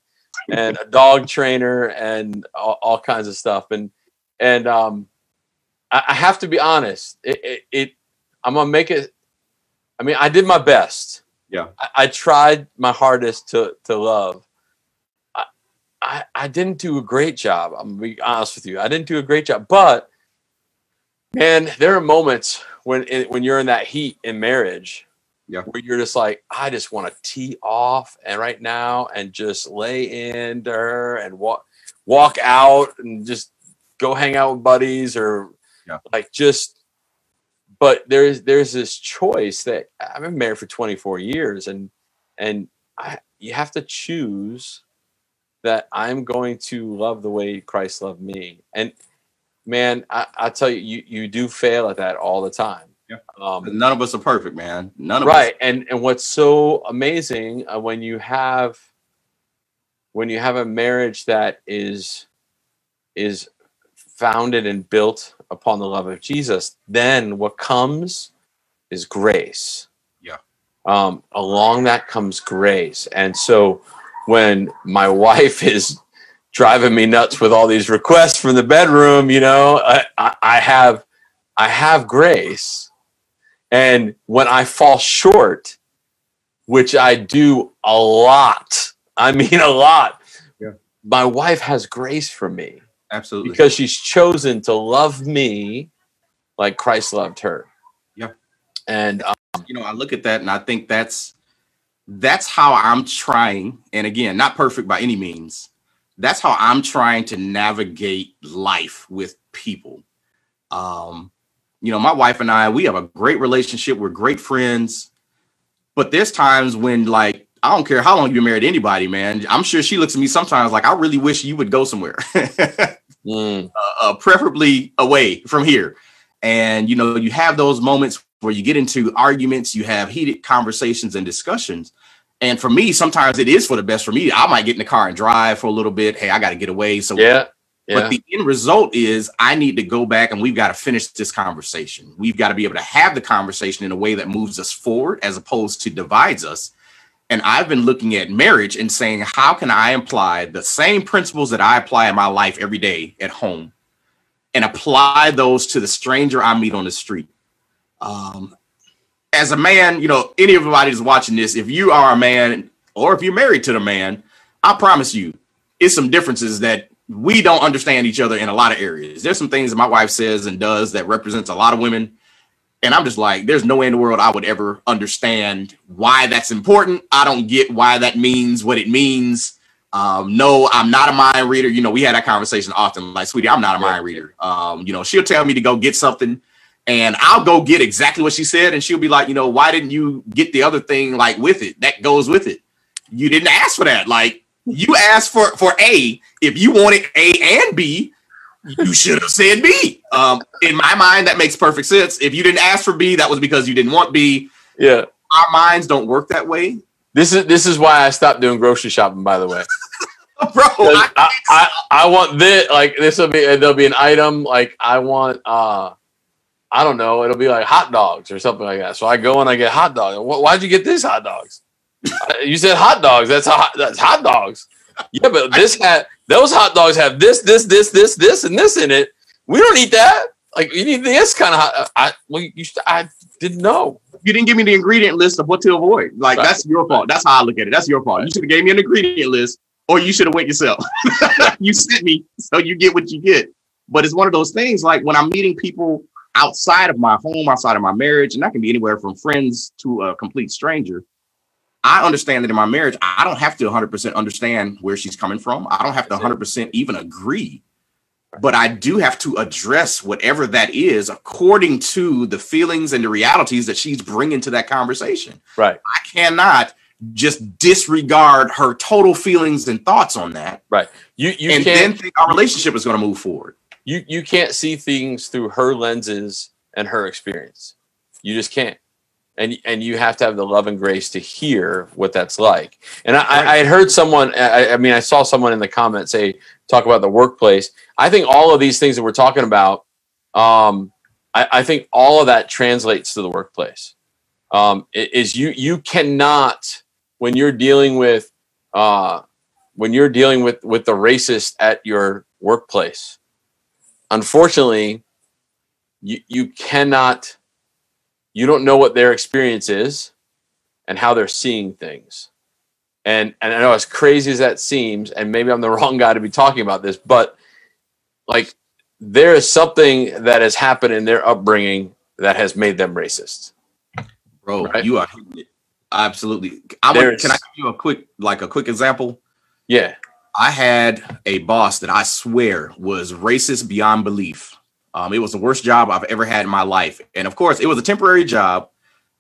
and a dog trainer and all, all, kinds of stuff. And and um, I, I have to be honest. It, it, it, I'm gonna make it. I mean, I did my best. Yeah, I, I tried my hardest to to love. I, I I didn't do a great job. I'm gonna be honest with you. I didn't do a great job, but man, there are moments when when you're in that heat in marriage yeah. Where you're just like, I just want to tee off and right now and just lay into her and walk walk out and just go hang out with buddies or yeah. like just but there's there's this choice that I've been married for 24 years and and I you have to choose that I'm going to love the way Christ loved me. And man, I, I tell you, you you do fail at that all the time. Yeah. Um, None of us are perfect, man. None of right. us. Right. And and what's so amazing uh, when you have when you have a marriage that is is founded and built upon the love of Jesus, then what comes is grace. Yeah. Um, along that comes grace. And so when my wife is driving me nuts with all these requests from the bedroom, you know, I, I have I have grace. And when I fall short, which I do a lot, I mean a lot, yeah. my wife has grace for me. Absolutely. Because she's chosen to love me like Christ loved her. Yeah. And um, you know, I look at that and I think that's that's how I'm trying, and again, not perfect by any means. That's how I'm trying to navigate life with people. Um, you know, my wife and I, we have a great relationship. We're great friends. But there's times when, like, I don't care how long you've married to anybody, man. I'm sure she looks at me sometimes like, I really wish you would go somewhere, mm. uh, uh, preferably away from here. And, you know, you have those moments where you get into arguments, you have heated conversations and discussions. And for me, sometimes it is for the best for me. I might get in the car and drive for a little bit. Hey, I got to get away. So yeah, yeah. But the end result is I need to go back and we've got to finish this conversation. We've got to be able to have the conversation in a way that moves us forward as opposed to divides us. And I've been looking at marriage and saying, how can I apply the same principles that I apply in my life every day at home and apply those to the stranger I meet on the street? Um, as a man, you know, any of everybody that's watching this, if you are a man or if you're married to the man, I promise you, it's some differences that we don't understand each other in a lot of areas. There's some things that my wife says and does that represents a lot of women. And I'm just like, there's no way in the world I would ever understand why that's important. I don't get why that means what it means. Um, no, I'm not a mind reader. You know, we had that conversation often. Like, sweetie, I'm not a mind reader. Um, you know, she'll tell me to go get something and I'll go get exactly what she said. And she'll be like, you know, why didn't you get the other thing like with it? That goes with it. You didn't ask for that. Like, you asked for for A. If you wanted A and B, you should have said B. Um, in my mind, that makes perfect sense. If you didn't ask for B, that was because you didn't want B. Yeah, our minds don't work that way. This is this is why I stopped doing grocery shopping. By the way, bro, I, I, I, I, want this. Like this will be there'll be an item like I want. uh I don't know. It'll be like hot dogs or something like that. So I go and I get hot dogs. Why'd you get these hot dogs? you said hot dogs. That's hot. That's hot dogs. Yeah, but this had those hot dogs have this, this, this, this, this, and this in it. We don't eat that. Like you need this kind of hot. I well, you, I didn't know. You didn't give me the ingredient list of what to avoid. Like right. that's your fault. That's how I look at it. That's your fault. You should have gave me an ingredient list, or you should have went yourself. you sent me, so you get what you get. But it's one of those things. Like when I'm meeting people outside of my home, outside of my marriage, and that can be anywhere from friends to a complete stranger I understand that in my marriage, I don't have to 100% understand where she's coming from. I don't have to 100% even agree, but I do have to address whatever that is according to the feelings and the realities that she's bringing to that conversation. Right. I cannot just disregard her total feelings and thoughts on that. Right. You you and then think our relationship is going to move forward. You you can't see things through her lenses and her experience. You just can't and and you have to have the love and grace to hear what that's like. And I, I, I had heard someone, I, I, mean, I saw someone in the comments say talk about the workplace. I think all of these things that we're talking about, um, I, I think all of that translates to the workplace. Um, is you you cannot when you're dealing with uh, when you're dealing with with the racist at your workplace. Unfortunately, you you cannot you don't know what their experience is and how they're seeing things. And and I know as crazy as that seems, and maybe I'm the wrong guy to be talking about this, but like there is something that has happened in their upbringing that has made them racist. Bro, right? you are absolutely. I would, can I give you a quick like a quick example? Yeah. I had a boss that I swear was racist beyond belief. Um, it was the worst job I've ever had in my life. And of course, it was a temporary job.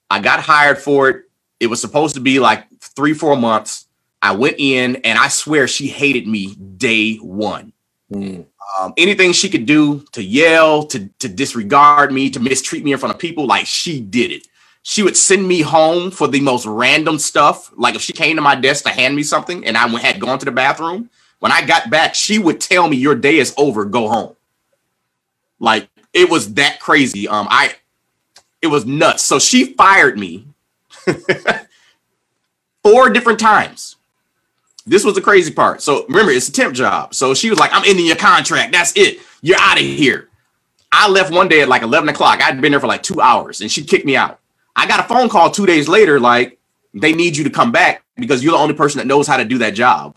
I got hired for it. It was supposed to be like three, four months. I went in and I swear she hated me day one. Mm. Um, anything she could do to yell, to, to disregard me, to mistreat me in front of people, like she did it. She would send me home for the most random stuff. Like if she came to my desk to hand me something and I had gone to the bathroom, when I got back, she would tell me, Your day is over, go home. Like it was that crazy. Um, I it was nuts. So she fired me four different times. This was the crazy part. So remember, it's a temp job. So she was like, I'm ending your contract. That's it. You're out of here. I left one day at like 11 o'clock. I'd been there for like two hours and she kicked me out. I got a phone call two days later, like, they need you to come back because you're the only person that knows how to do that job.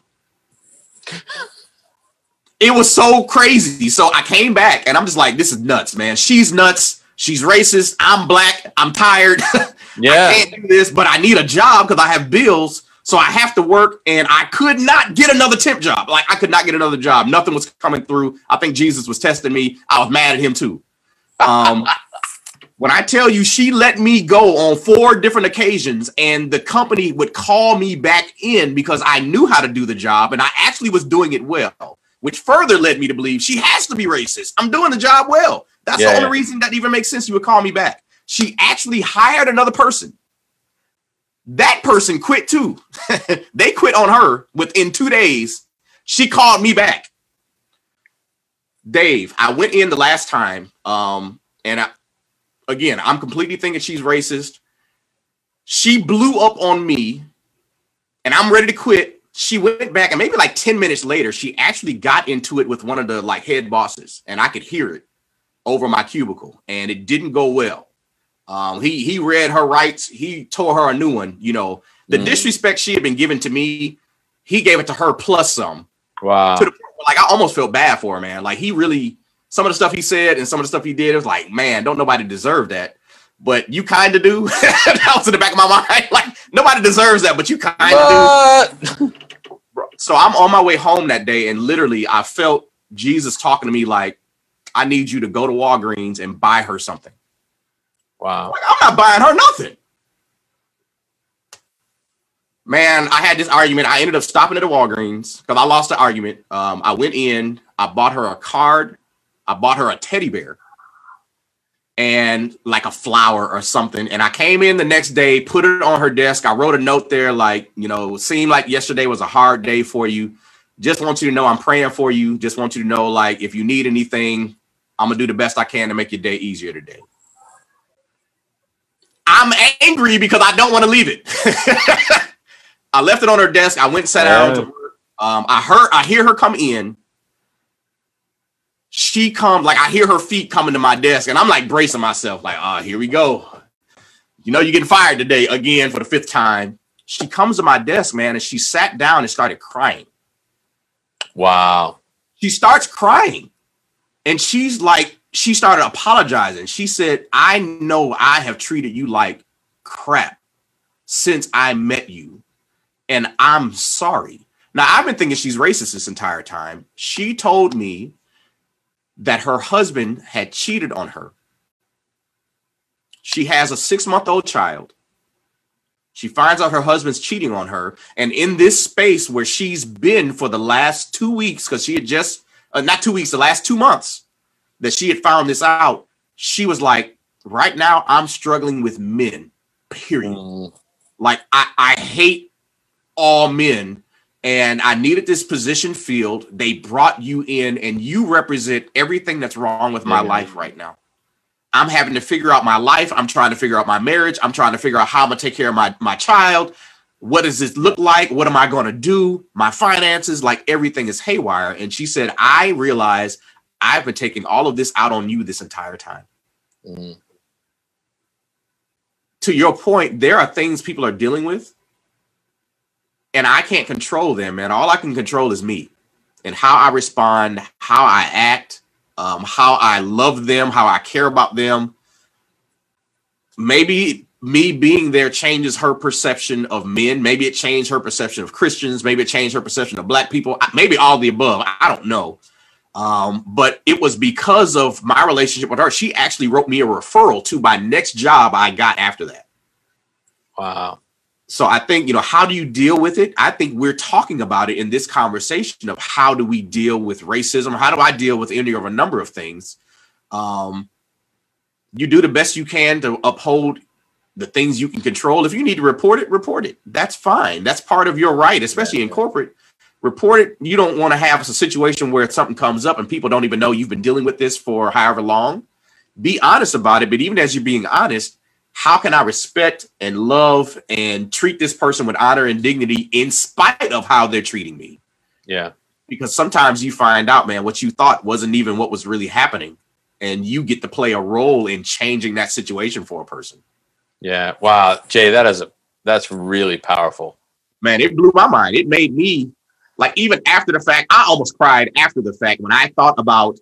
It was so crazy. So I came back and I'm just like, this is nuts, man. She's nuts. She's racist. I'm black. I'm tired. Yeah. I can't do this, but I need a job because I have bills. So I have to work and I could not get another temp job. Like I could not get another job. Nothing was coming through. I think Jesus was testing me. I was mad at him too. Um, when I tell you she let me go on four different occasions and the company would call me back in because I knew how to do the job and I actually was doing it well, which further led me to believe she has to be racist. I'm doing the job well. That's yeah, the only reason that even makes sense you would call me back. She actually hired another person. That person quit too. they quit on her within two days. She called me back. Dave, I went in the last time, um, and I, again, I'm completely thinking she's racist. She blew up on me, and I'm ready to quit. She went back, and maybe like 10 minutes later, she actually got into it with one of the like head bosses, and I could hear it over my cubicle, and it didn't go well. Um, he he read her rights. He tore her a new one. You know, the mm. disrespect she had been given to me, he gave it to her plus some. Wow. To the point where, like I almost felt bad for her, man. Like he really some of the stuff he said and some of the stuff he did, it was like, man, don't nobody deserve that. But you kind of do. that was in the back of my mind. Like nobody deserves that, but you kind of do. so I'm on my way home that day, and literally I felt Jesus talking to me like, I need you to go to Walgreens and buy her something. Wow. Like, I'm not buying her nothing. Man, I had this argument. I ended up stopping at the Walgreens because I lost the argument. Um, I went in, I bought her a card, I bought her a teddy bear and like a flower or something. And I came in the next day, put it on her desk. I wrote a note there, like, you know, seemed like yesterday was a hard day for you. Just want you to know I'm praying for you. Just want you to know, like, if you need anything, I'm gonna do the best I can to make your day easier today. I'm angry because I don't want to leave it. I left it on her desk. I went and sat down to work. Um, I heard, I hear her come in. She comes like I hear her feet coming to my desk, and I'm like bracing myself, like, ah, oh, here we go. You know, you're getting fired today again for the fifth time. She comes to my desk, man, and she sat down and started crying. Wow. She starts crying, and she's like, she started apologizing. She said, I know I have treated you like crap since I met you, and I'm sorry. Now, I've been thinking she's racist this entire time. She told me that her husband had cheated on her. She has a six month old child. She finds out her husband's cheating on her. And in this space where she's been for the last two weeks, because she had just, uh, not two weeks, the last two months, that she had found this out, she was like, right now I'm struggling with men, period. Mm. Like I, I hate all men and I needed this position filled. They brought you in and you represent everything that's wrong with my mm. life right now. I'm having to figure out my life. I'm trying to figure out my marriage. I'm trying to figure out how I'm gonna take care of my, my child. What does this look like? What am I gonna do? My finances, like everything is haywire. And she said, I realize I've been taking all of this out on you this entire time. Mm-hmm. To your point, there are things people are dealing with, and I can't control them, and all I can control is me and how I respond, how I act, um, how I love them, how I care about them. Maybe me being there changes her perception of men. Maybe it changed her perception of Christians. Maybe it changed her perception of black people. Maybe all the above. I don't know. Um, but it was because of my relationship with her. She actually wrote me a referral to my next job I got after that. Wow. So I think, you know, how do you deal with it? I think we're talking about it in this conversation of how do we deal with racism? How do I deal with any of a number of things? Um, you do the best you can to uphold the things you can control. If you need to report it, report it. That's fine. That's part of your right, especially in corporate report it. You don't want to have a situation where something comes up and people don't even know you've been dealing with this for however long. Be honest about it. But even as you're being honest, how can I respect and love and treat this person with honor and dignity in spite of how they're treating me? Yeah. Because sometimes you find out, man, what you thought wasn't even what was really happening. And you get to play a role in changing that situation for a person. Yeah. Wow. Jay, that is a that's really powerful. Man, it blew my mind. It made me like even after the fact, I almost cried after the fact when I thought about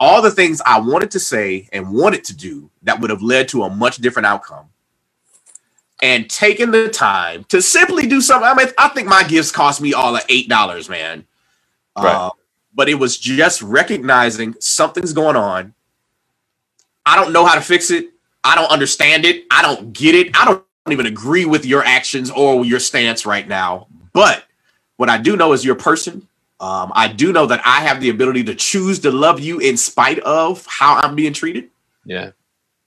all the things I wanted to say and wanted to do that would have led to a much different outcome. And taking the time to simply do something. I mean, I think my gifts cost me all of eight dollars, man. Right. Uh, but it was just recognizing something's going on. I don't know how to fix it. I don't understand it. I don't get it. I don't even agree with your actions or your stance right now. But what I do know is you're a person um, I do know that I have the ability to choose to love you in spite of how I'm being treated. Yeah.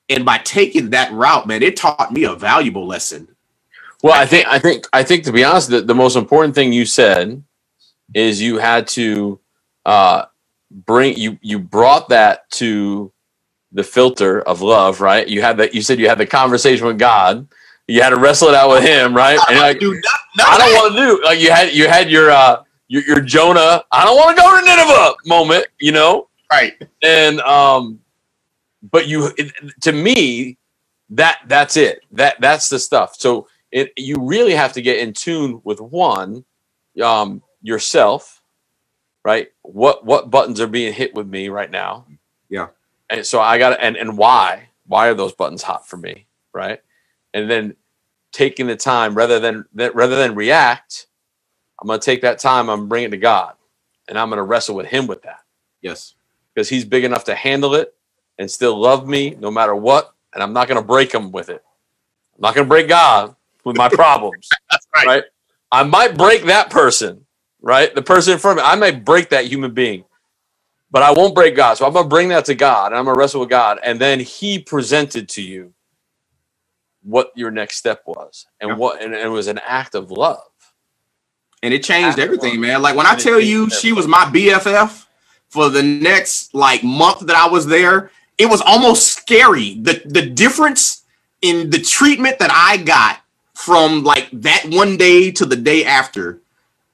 And by taking that route, man, it taught me a valuable lesson. Well, I think I think I think to be honest, the, the most important thing you said is you had to uh, bring you you brought that to the filter of love, right? You had that you said you had the conversation with God. You had to wrestle it out with him, right? And like, do not, not I don't want to do like you had you had your uh your, your Jonah, I don't want to go to Nineveh moment, you know? Right. And, um, but you, it, to me, that, that's it. That, that's the stuff. So it, you really have to get in tune with one, um, yourself, right? What, what buttons are being hit with me right now? Yeah. And so I got and, and why, why are those buttons hot for me? Right. And then taking the time rather than, rather than react, I'm going to take that time, I'm bring it to God, and I'm going to wrestle with Him with that. Yes. Because He's big enough to handle it and still love me no matter what. And I'm not going to break Him with it. I'm not going to break God with my problems. That's right. right. I might break that person, right? The person in front of me. I might break that human being, but I won't break God. So I'm going to bring that to God and I'm going to wrestle with God. And then He presented to you what your next step was and yeah. what, and it was an act of love and it changed everything, man. Like when I tell you she was my BFF for the next like month that I was there, it was almost scary. The the difference in the treatment that I got from like that one day to the day after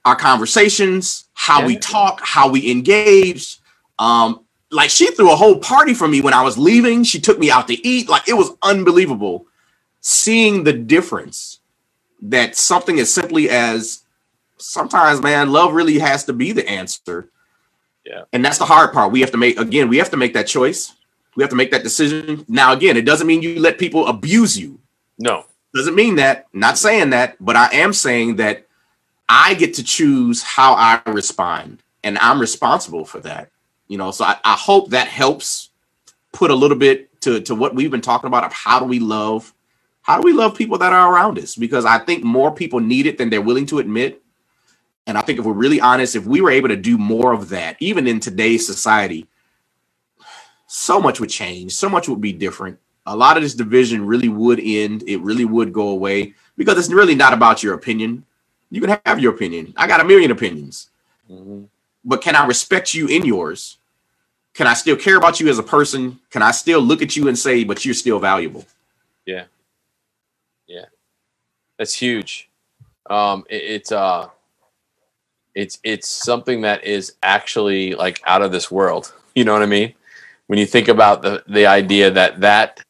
our conversations, how yeah. we talk, how we engaged. Um, like she threw a whole party for me when I was leaving. She took me out to eat. Like it was unbelievable seeing the difference that something as simply as sometimes, man, love really has to be the answer. Yeah. And that's the hard part. We have to make again, we have to make that choice. We have to make that decision. Now, again, it doesn't mean you let people abuse you. No. Doesn't mean that. Not saying that, but I am saying that I get to choose how I respond. And I'm responsible for that. You know, so I, I hope that helps put a little bit to, to what we've been talking about of how do we love how do we love people that are around us? Because I think more people need it than they're willing to admit. And I think if we're really honest, if we were able to do more of that, even in today's society, so much would change, so much would be different. A lot of this division really would end, it really would go away because it's really not about your opinion. You can have your opinion. I got a million opinions. Mm-hmm. But can I respect you in yours? Can I still care about you as a person? Can I still look at you and say, but you're still valuable? Yeah. Yeah. That's huge. Um, it, it's uh it's it's something that is actually like out of this world. You know what I mean? When you think about the the idea that that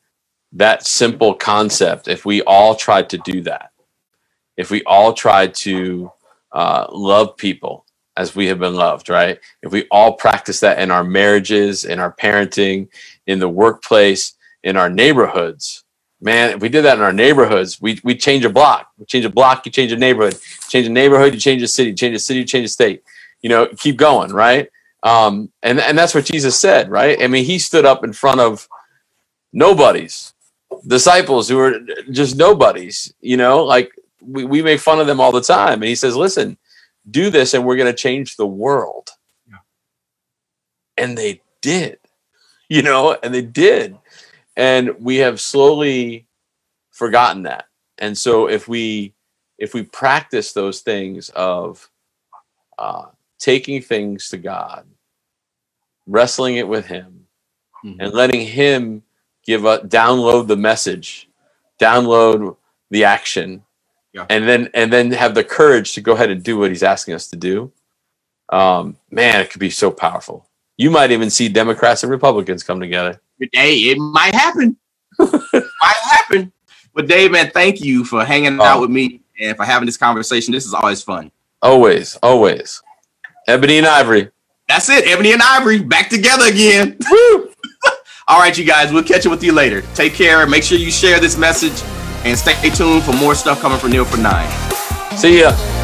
that simple concept, if we all tried to do that, if we all tried to uh, love people as we have been loved, right? If we all practice that in our marriages, in our parenting, in the workplace, in our neighborhoods, man, if we did that in our neighborhoods, we we change a block. We change a block, you change a neighborhood. Change a neighborhood, you change a city. Change a city, you change a state. You know, keep going, right? Um, and and that's what Jesus said, right? I mean, he stood up in front of nobodies, disciples who were just nobodies. You know, like we we make fun of them all the time, and he says, "Listen, do this, and we're going to change the world." Yeah. And they did, you know, and they did and we have slowly forgotten that and so if we if we practice those things of uh, taking things to God, wrestling it with Him, mm-hmm. and letting Him give a download the message, download the action, yeah. and then and then have the courage to go ahead and do what He's asking us to do. Um, man, it could be so powerful. You might even see Democrats and Republicans come together. Hey, it might happen. might happen. But Dave, man, thank you for hanging oh. out oh. with me and for having this conversation. This is always fun. Always, always. Ebony and Ivory. That's it. Ebony and Ivory back together again. All right, you guys. We'll catch up with you later. Take care. Make sure you share this message and stay tuned for more stuff coming from Neil for Nine. See ya.